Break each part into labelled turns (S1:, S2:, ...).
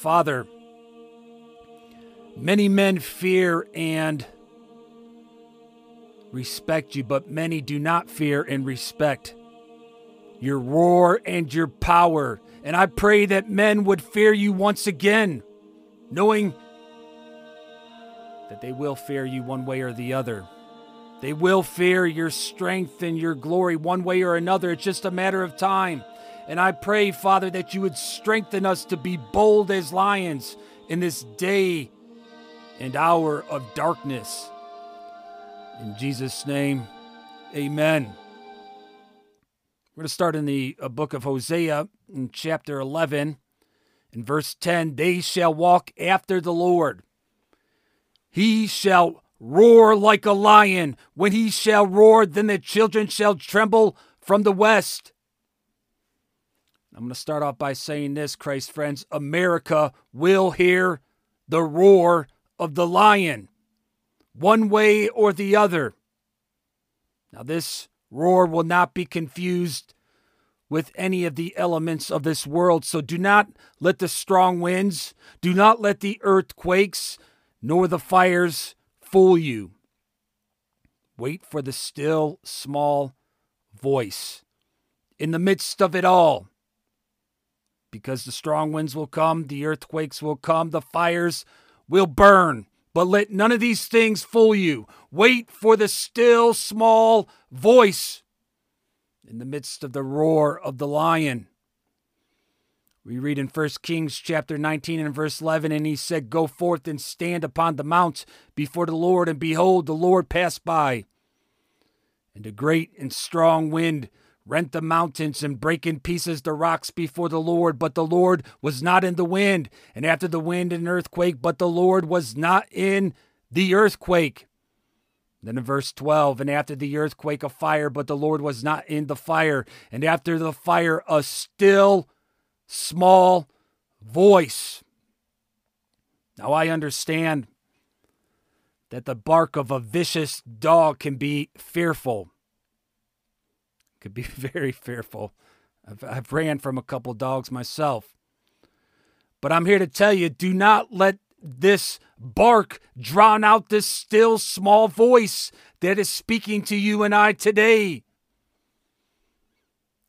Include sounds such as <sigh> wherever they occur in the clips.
S1: Father, many men fear and respect you, but many do not fear and respect your roar and your power. And I pray that men would fear you once again, knowing that they will fear you one way or the other. They will fear your strength and your glory one way or another. It's just a matter of time. And I pray, Father, that you would strengthen us to be bold as lions in this day and hour of darkness. In Jesus' name, amen. We're going to start in the uh, book of Hosea in chapter 11. In verse 10, they shall walk after the Lord. He shall roar like a lion. When he shall roar, then the children shall tremble from the west. I'm going to start off by saying this, Christ friends America will hear the roar of the lion, one way or the other. Now, this roar will not be confused with any of the elements of this world. So do not let the strong winds, do not let the earthquakes, nor the fires fool you. Wait for the still, small voice in the midst of it all. Because the strong winds will come, the earthquakes will come, the fires will burn. But let none of these things fool you. Wait for the still, small voice in the midst of the roar of the lion. We read in 1 Kings chapter 19 and verse 11, and he said, Go forth and stand upon the mount before the Lord, and behold, the Lord passed by. And a great and strong wind rent the mountains and break in pieces the rocks before the Lord, but the Lord was not in the wind. And after the wind, an earthquake, but the Lord was not in the earthquake. Then in verse 12, and after the earthquake, a fire, but the Lord was not in the fire. And after the fire, a still small voice. Now, I understand that the bark of a vicious dog can be fearful. Could be <laughs> very fearful. I've, I've ran from a couple dogs myself. But I'm here to tell you do not let this bark drown out this still small voice that is speaking to you and I today.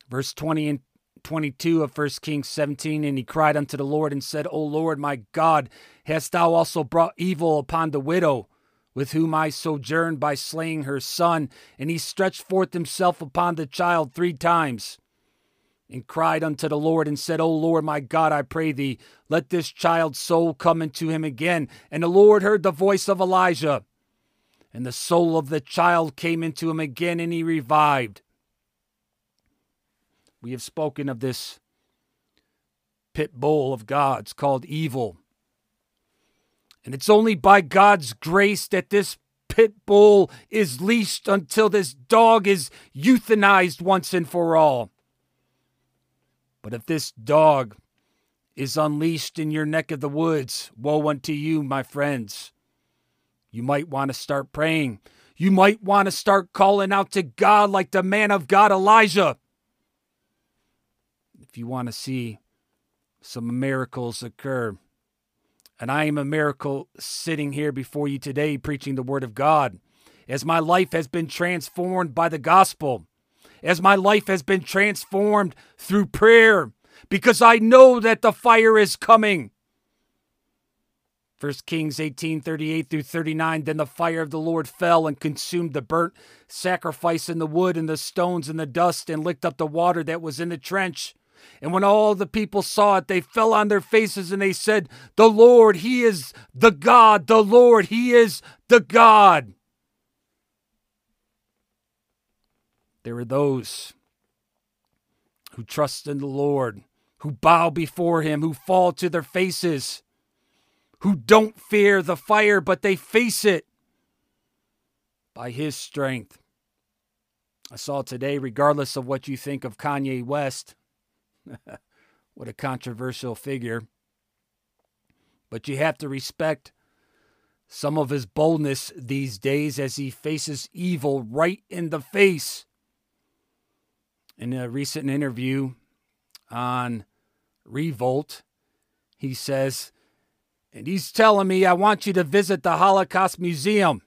S1: Verse 20 and 22 of 1 Kings 17, and he cried unto the Lord and said, O Lord my God, hast thou also brought evil upon the widow with whom I sojourned by slaying her son? And he stretched forth himself upon the child three times and cried unto the Lord and said, O Lord my God, I pray thee, let this child's soul come into him again. And the Lord heard the voice of Elijah, and the soul of the child came into him again, and he revived. We have spoken of this pit bull of God's called evil. And it's only by God's grace that this pit bull is leashed until this dog is euthanized once and for all. But if this dog is unleashed in your neck of the woods, woe unto you, my friends. You might want to start praying. You might want to start calling out to God like the man of God Elijah if you want to see some miracles occur. And I am a miracle sitting here before you today preaching the Word of God. As my life has been transformed by the gospel, as my life has been transformed through prayer, because I know that the fire is coming. 1 Kings 18 38 through 39. Then the fire of the Lord fell and consumed the burnt sacrifice and the wood and the stones and the dust and licked up the water that was in the trench. And when all the people saw it, they fell on their faces and they said, The Lord, He is the God. The Lord, He is the God. There are those who trust in the Lord, who bow before Him, who fall to their faces, who don't fear the fire, but they face it by His strength. I saw today, regardless of what you think of Kanye West, <laughs> what a controversial figure. But you have to respect some of his boldness these days as he faces evil right in the face. In a recent interview on Revolt, he says, and he's telling me, I want you to visit the Holocaust Museum.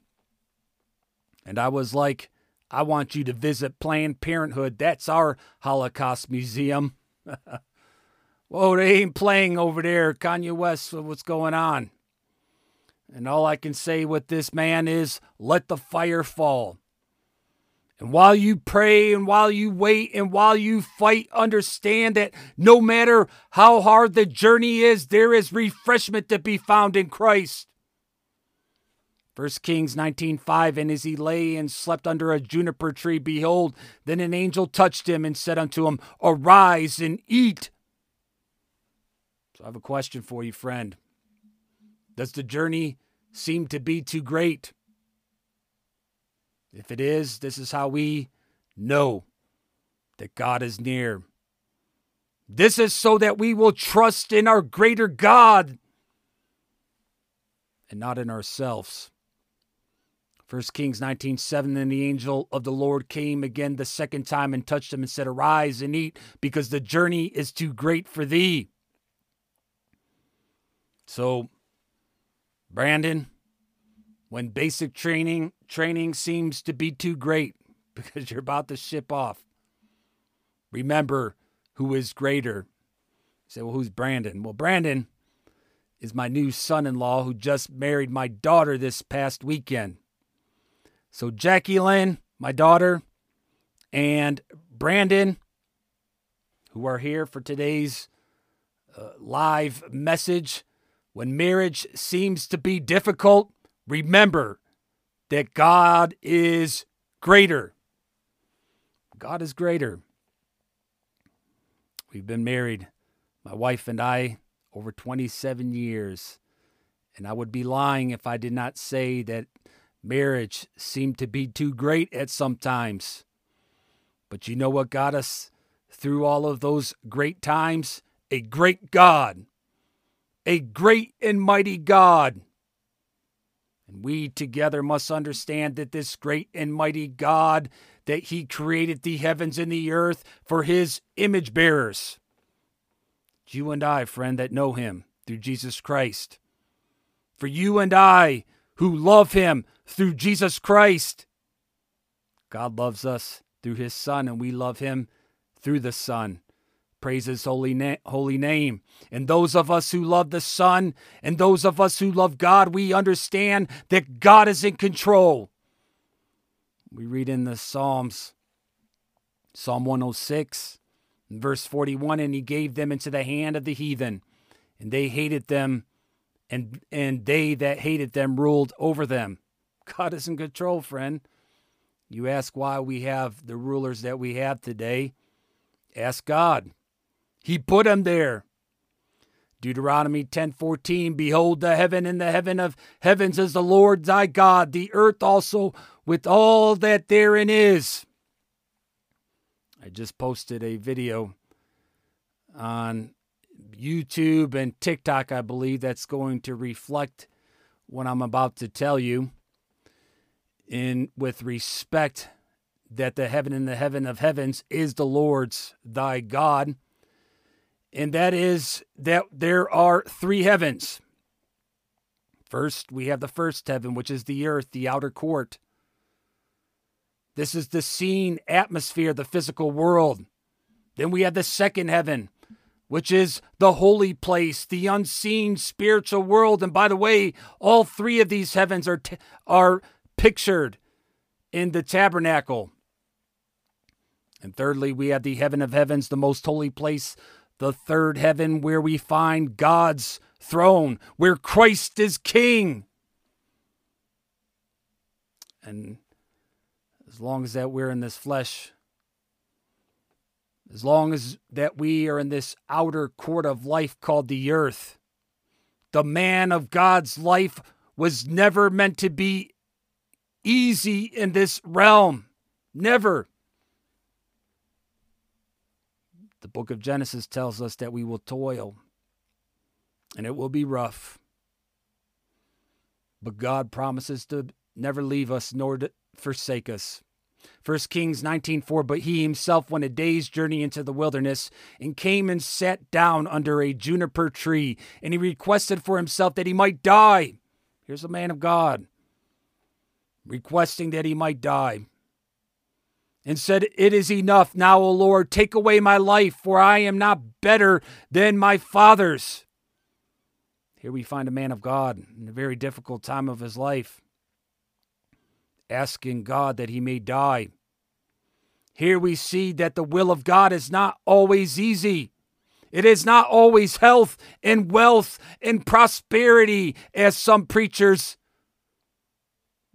S1: And I was like, I want you to visit Planned Parenthood. That's our Holocaust Museum. <laughs> Whoa, they ain't playing over there. Kanye West, what's going on? And all I can say with this man is let the fire fall. And while you pray and while you wait and while you fight, understand that no matter how hard the journey is, there is refreshment to be found in Christ. 1 Kings 19:5 And as he lay and slept under a juniper tree? Behold then an angel touched him and said unto him arise and eat. So I have a question for you friend. Does the journey seem to be too great? If it is this is how we know that God is near. This is so that we will trust in our greater God and not in ourselves 1 Kings 19 7 And the angel of the Lord came again the second time and touched him and said, Arise and eat, because the journey is too great for thee. So, Brandon, when basic training training seems to be too great <laughs> because you're about to ship off, remember who is greater. You say, well, who's Brandon? Well, Brandon is my new son in law who just married my daughter this past weekend. So, Jackie Lynn, my daughter, and Brandon, who are here for today's uh, live message. When marriage seems to be difficult, remember that God is greater. God is greater. We've been married, my wife and I, over 27 years. And I would be lying if I did not say that Marriage seemed to be too great at some times. But you know what got us through all of those great times? A great God. A great and mighty God. And we together must understand that this great and mighty God, that He created the heavens and the earth for His image bearers. You and I, friend, that know Him through Jesus Christ. For you and I who love Him through Jesus Christ. God loves us through his Son, and we love him through the Son. Praise his holy, na- holy name. And those of us who love the Son and those of us who love God, we understand that God is in control. We read in the Psalms, Psalm 106, verse 41, and he gave them into the hand of the heathen, and they hated them, and, and they that hated them ruled over them. God is in control, friend. You ask why we have the rulers that we have today. Ask God. He put them there. Deuteronomy 10:14 Behold the heaven and the heaven of heavens is the Lord thy God the earth also with all that therein is I just posted a video on YouTube and TikTok I believe that's going to reflect what I'm about to tell you in with respect that the heaven and the heaven of heavens is the Lord's thy God. And that is that there are three heavens. First, we have the first heaven, which is the earth, the outer court. This is the seen atmosphere, the physical world. Then we have the second heaven, which is the holy place, the unseen spiritual world. And by the way, all three of these heavens are, t- are pictured in the tabernacle. And thirdly, we have the heaven of heavens, the most holy place, the third heaven where we find God's throne, where Christ is king. And as long as that we're in this flesh, as long as that we are in this outer court of life called the earth, the man of God's life was never meant to be easy in this realm. Never. The book of Genesis tells us that we will toil and it will be rough. But God promises to never leave us nor to forsake us. 1 Kings 19:4 But he himself went a day's journey into the wilderness and came and sat down under a juniper tree and he requested for himself that he might die. Here's a man of God requesting that he might die and said, It is enough now, O Lord, take away my life, for I am not better than my fathers. Here we find a man of God in a very difficult time of his life, asking God that he may die. Here we see that the will of God is not always easy. It is not always health and wealth and prosperity, as some preachers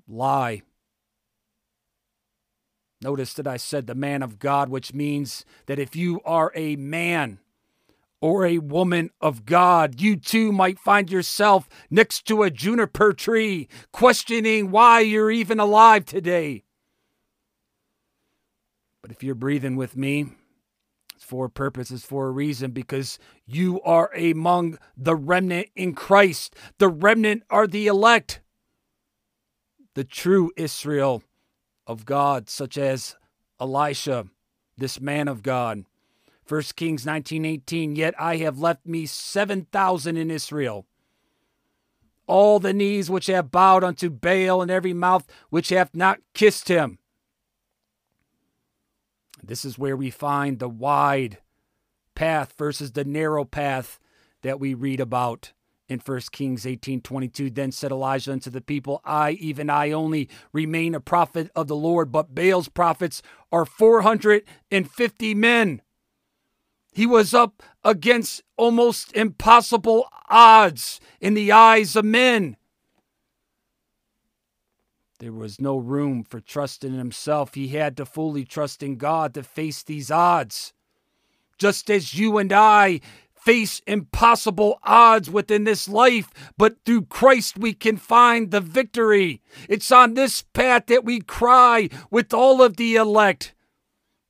S1: lie. Notice that I said the man of God, which means that if you are a man or a woman of God, you too might find yourself next to a juniper tree, questioning why you're even alive today. But if you're breathing with me, it's for a purpose, it's for a reason, because you are among the remnant in Christ. The remnant are the elect, the true Israel of God, such as Elisha, this man of God. 1 Kings 19:18 Yet I have left me 7,000 in Israel. All the knees which have bowed unto Baal and every mouth which hath not kissed him. This is where we find the wide path versus the narrow path that we read about in 1 Kings 18:22 then said Elijah unto the people I even I only remain a prophet of the Lord but Baal's prophets are 450 men he was up against almost impossible odds in the eyes of men. There was no room for trust in himself. He had to fully trust in God to face these odds. Just as you and I face impossible odds within this life, but through Christ we can find the victory. It's on this path that we cry with all of the elect,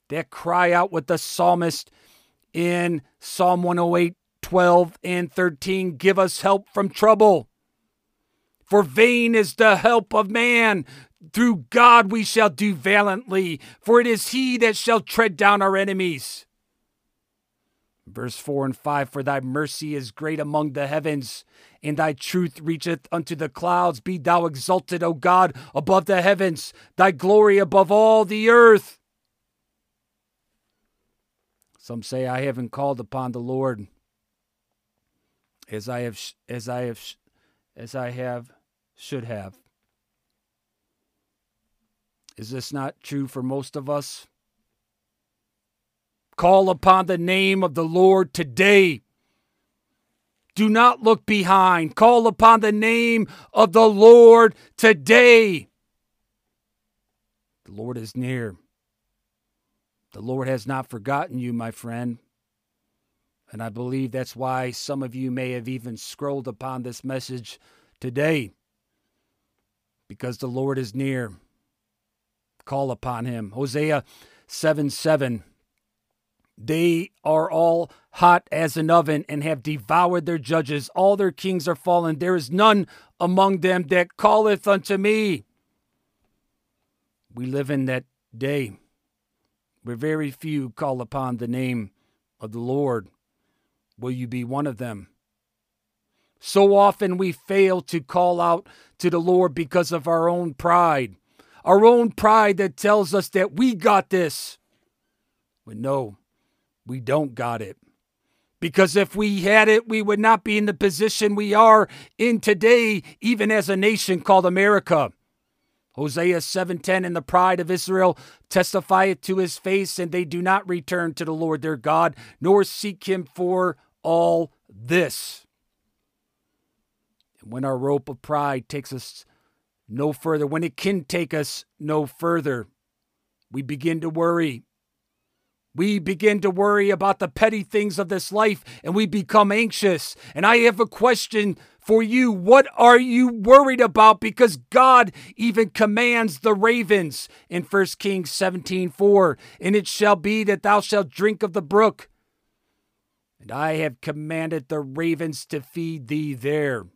S1: that cry out with the psalmist in Psalm 108, 12, and 13 Give us help from trouble. For vain is the help of man. Through God we shall do valiantly, for it is he that shall tread down our enemies. Verse 4 and 5 For thy mercy is great among the heavens, and thy truth reacheth unto the clouds. Be thou exalted, O God, above the heavens, thy glory above all the earth. Some say I haven't called upon the Lord as I have as I have as I have should have. Is this not true for most of us? Call upon the name of the Lord today. Do not look behind. Call upon the name of the Lord today. The Lord is near. The Lord has not forgotten you, my friend. And I believe that's why some of you may have even scrolled upon this message today. Because the Lord is near. Call upon him. Hosea 7 7 they are all hot as an oven and have devoured their judges. All their kings are fallen. There is none among them that calleth unto me. We live in that day where very few call upon the name of the Lord. Will you be one of them? So often we fail to call out to the Lord because of our own pride, our own pride that tells us that we got this. But no, we don't got it. Because if we had it, we would not be in the position we are in today, even as a nation called America. Hosea 7:10 and the pride of Israel testify it to his face and they do not return to the Lord their God nor seek him for all this. And when our rope of pride takes us no further, when it can take us no further, we begin to worry we begin to worry about the petty things of this life and we become anxious. And I have a question for you. What are you worried about? Because God even commands the ravens in 1 Kings 17 4. And it shall be that thou shalt drink of the brook. And I have commanded the ravens to feed thee there.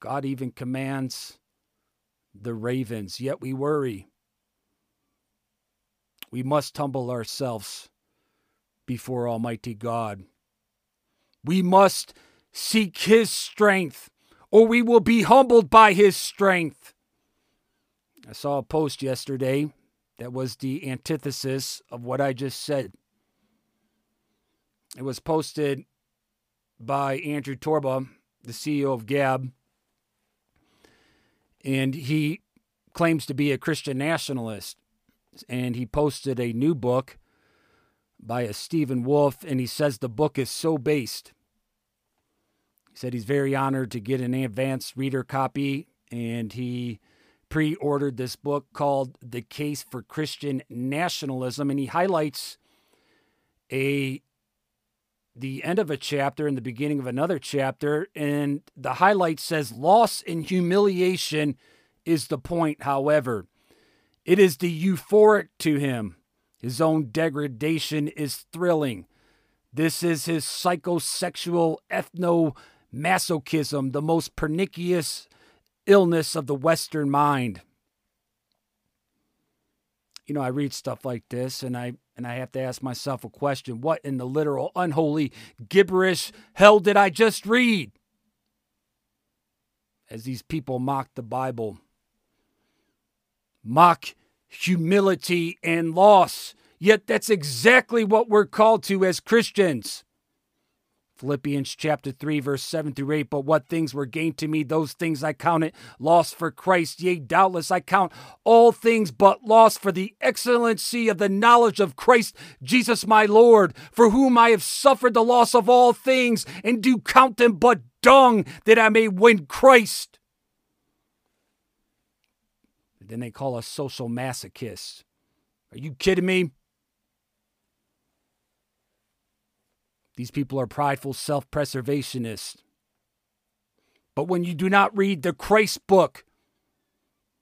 S1: God even commands the ravens, yet we worry. We must humble ourselves before Almighty God. We must seek His strength, or we will be humbled by His strength. I saw a post yesterday that was the antithesis of what I just said. It was posted by Andrew Torba, the CEO of Gab, and he claims to be a Christian nationalist. And he posted a new book by a Stephen Wolfe, and he says the book is so based. He said he's very honored to get an advanced reader copy, and he pre ordered this book called The Case for Christian Nationalism, and he highlights a the end of a chapter and the beginning of another chapter, and the highlight says loss and humiliation is the point, however. It is the euphoric to him. His own degradation is thrilling. This is his psychosexual ethno-masochism, the most pernicious illness of the Western mind. You know, I read stuff like this and I and I have to ask myself a question. What in the literal unholy gibberish hell did I just read? As these people mock the Bible, mock humility and loss. Yet that's exactly what we're called to as Christians. Philippians chapter 3, verse 7 through 8. But what things were gained to me, those things I counted lost for Christ. Yea, doubtless I count all things but loss for the excellency of the knowledge of Christ Jesus my Lord, for whom I have suffered the loss of all things, and do count them but dung, that I may win Christ. Then they call us social masochists. Are you kidding me? These people are prideful self preservationists. But when you do not read the Christ book,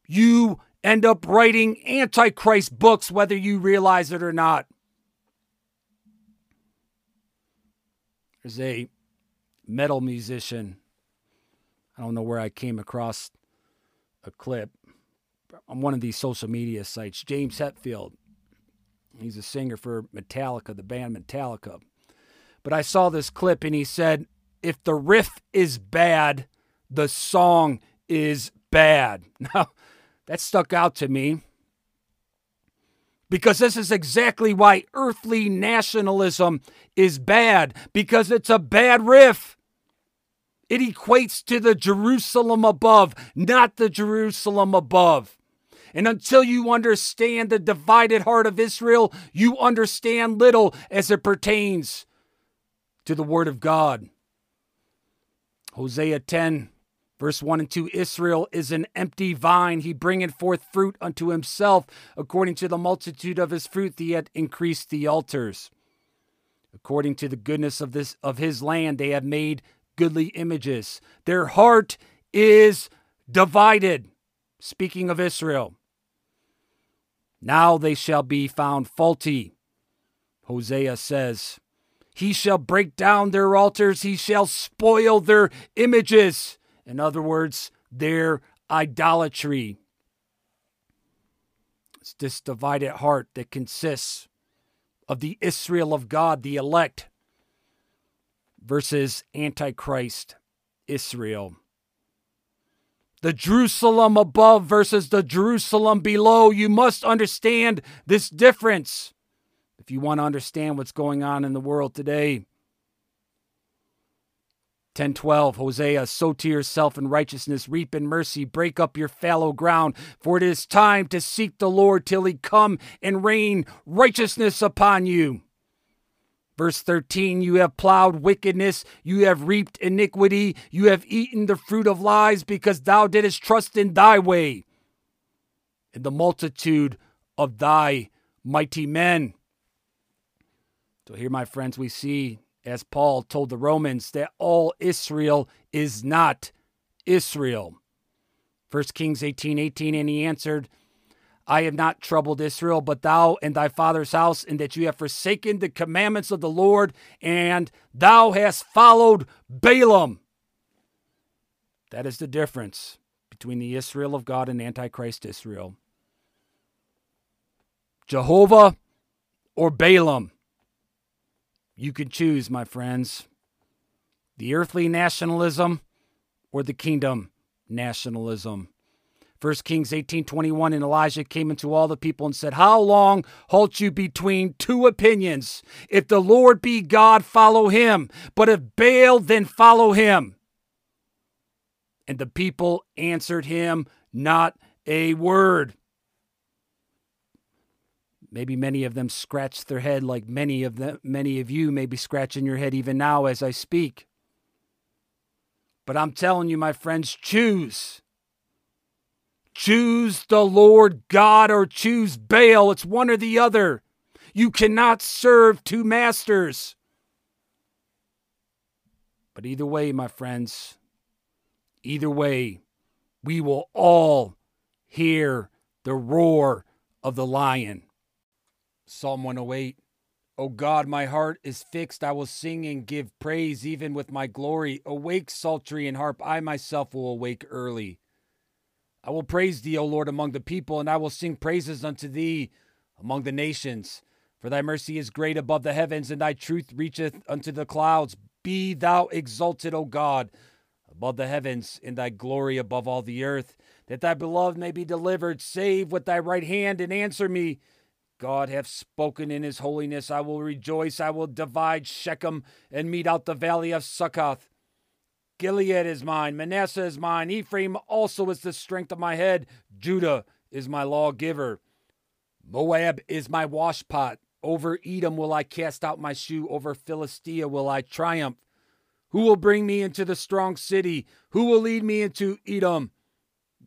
S1: you end up writing antichrist books, whether you realize it or not. There's a metal musician. I don't know where I came across a clip on one of these social media sites. James Hetfield. He's a singer for Metallica, the band Metallica. But I saw this clip and he said, if the riff is bad, the song is bad. <laughs> Now, that stuck out to me because this is exactly why earthly nationalism is bad because it's a bad riff. It equates to the Jerusalem above, not the Jerusalem above. And until you understand the divided heart of Israel, you understand little as it pertains to the word of God. Hosea 10, verse 1 and 2 Israel is an empty vine. He bringeth forth fruit unto himself. According to the multitude of his fruit, he hath increased the altars. According to the goodness of this of his land, they have made goodly images. Their heart is divided. Speaking of Israel. Now they shall be found faulty. Hosea says, he shall break down their altars. He shall spoil their images. In other words, their idolatry. It's this divided heart that consists of the Israel of God, the elect, versus Antichrist Israel. The Jerusalem above versus the Jerusalem below. You must understand this difference if you want to understand what's going on in the world today. 1012 Hosea, sow to yourself in righteousness, reap in mercy, break up your fallow ground, for it is time to seek the Lord till he come and rain righteousness upon you. Verse 13, you have plowed wickedness, you have reaped iniquity, you have eaten the fruit of lies, because thou didst trust in thy way, in the multitude of thy mighty men. So here, my friends, we see, as Paul told the Romans, that all Israel is not Israel. 1 Kings 18 18, and he answered, I have not troubled Israel, but thou and thy father's house, in that you have forsaken the commandments of the Lord, and thou hast followed Baalim. That is the difference between the Israel of God and Antichrist Israel. Jehovah or Baalim? You can choose, my friends. The earthly nationalism or the kingdom nationalism. 1 Kings 18:21 and Elijah came into all the people and said, "How long halt you between two opinions? If the Lord be God, follow him, but if Baal, then follow him." And the people answered him not a word. Maybe many of them scratched their head like many of them many of you may be scratching your head even now as I speak. But I'm telling you my friends, choose. Choose the Lord God or choose Baal. It's one or the other. You cannot serve two masters. But either way, my friends, either way, we will all hear the roar of the lion. Psalm 108. O God, my heart is fixed. I will sing and give praise even with my glory. Awake, psaltery and harp. I myself will awake early. I will praise thee, O Lord, among the people, and I will sing praises unto thee among the nations. For thy mercy is great above the heavens, and thy truth reacheth unto the clouds. Be thou exalted, O God, above the heavens, in thy glory above all the earth, that thy beloved may be delivered. Save with thy right hand and answer me. God hath spoken in his holiness. I will rejoice. I will divide Shechem and mete out the valley of Succoth. Gilead is mine, Manasseh is mine, Ephraim also is the strength of my head, Judah is my lawgiver. Moab is my washpot. Over Edom will I cast out my shoe, over Philistia will I triumph. Who will bring me into the strong city? Who will lead me into Edom?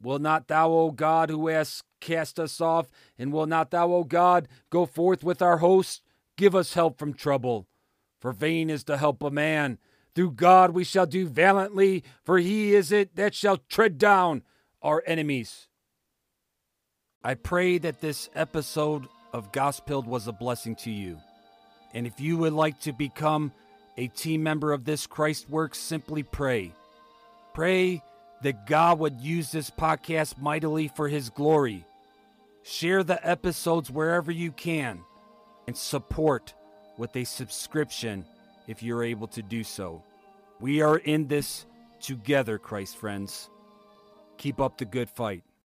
S1: Will not thou, O God, who hast cast us off, and will not thou, O God, go forth with our host? Give us help from trouble. For vain is the help of man. Through God we shall do valiantly, for he is it that shall tread down our enemies. I pray that this episode of Gospeled was a blessing to you. And if you would like to become a team member of this Christ Works, simply pray. Pray that God would use this podcast mightily for His glory. Share the episodes wherever you can and support with a subscription if you're able to do so. We are in this together, Christ friends. Keep up the good fight.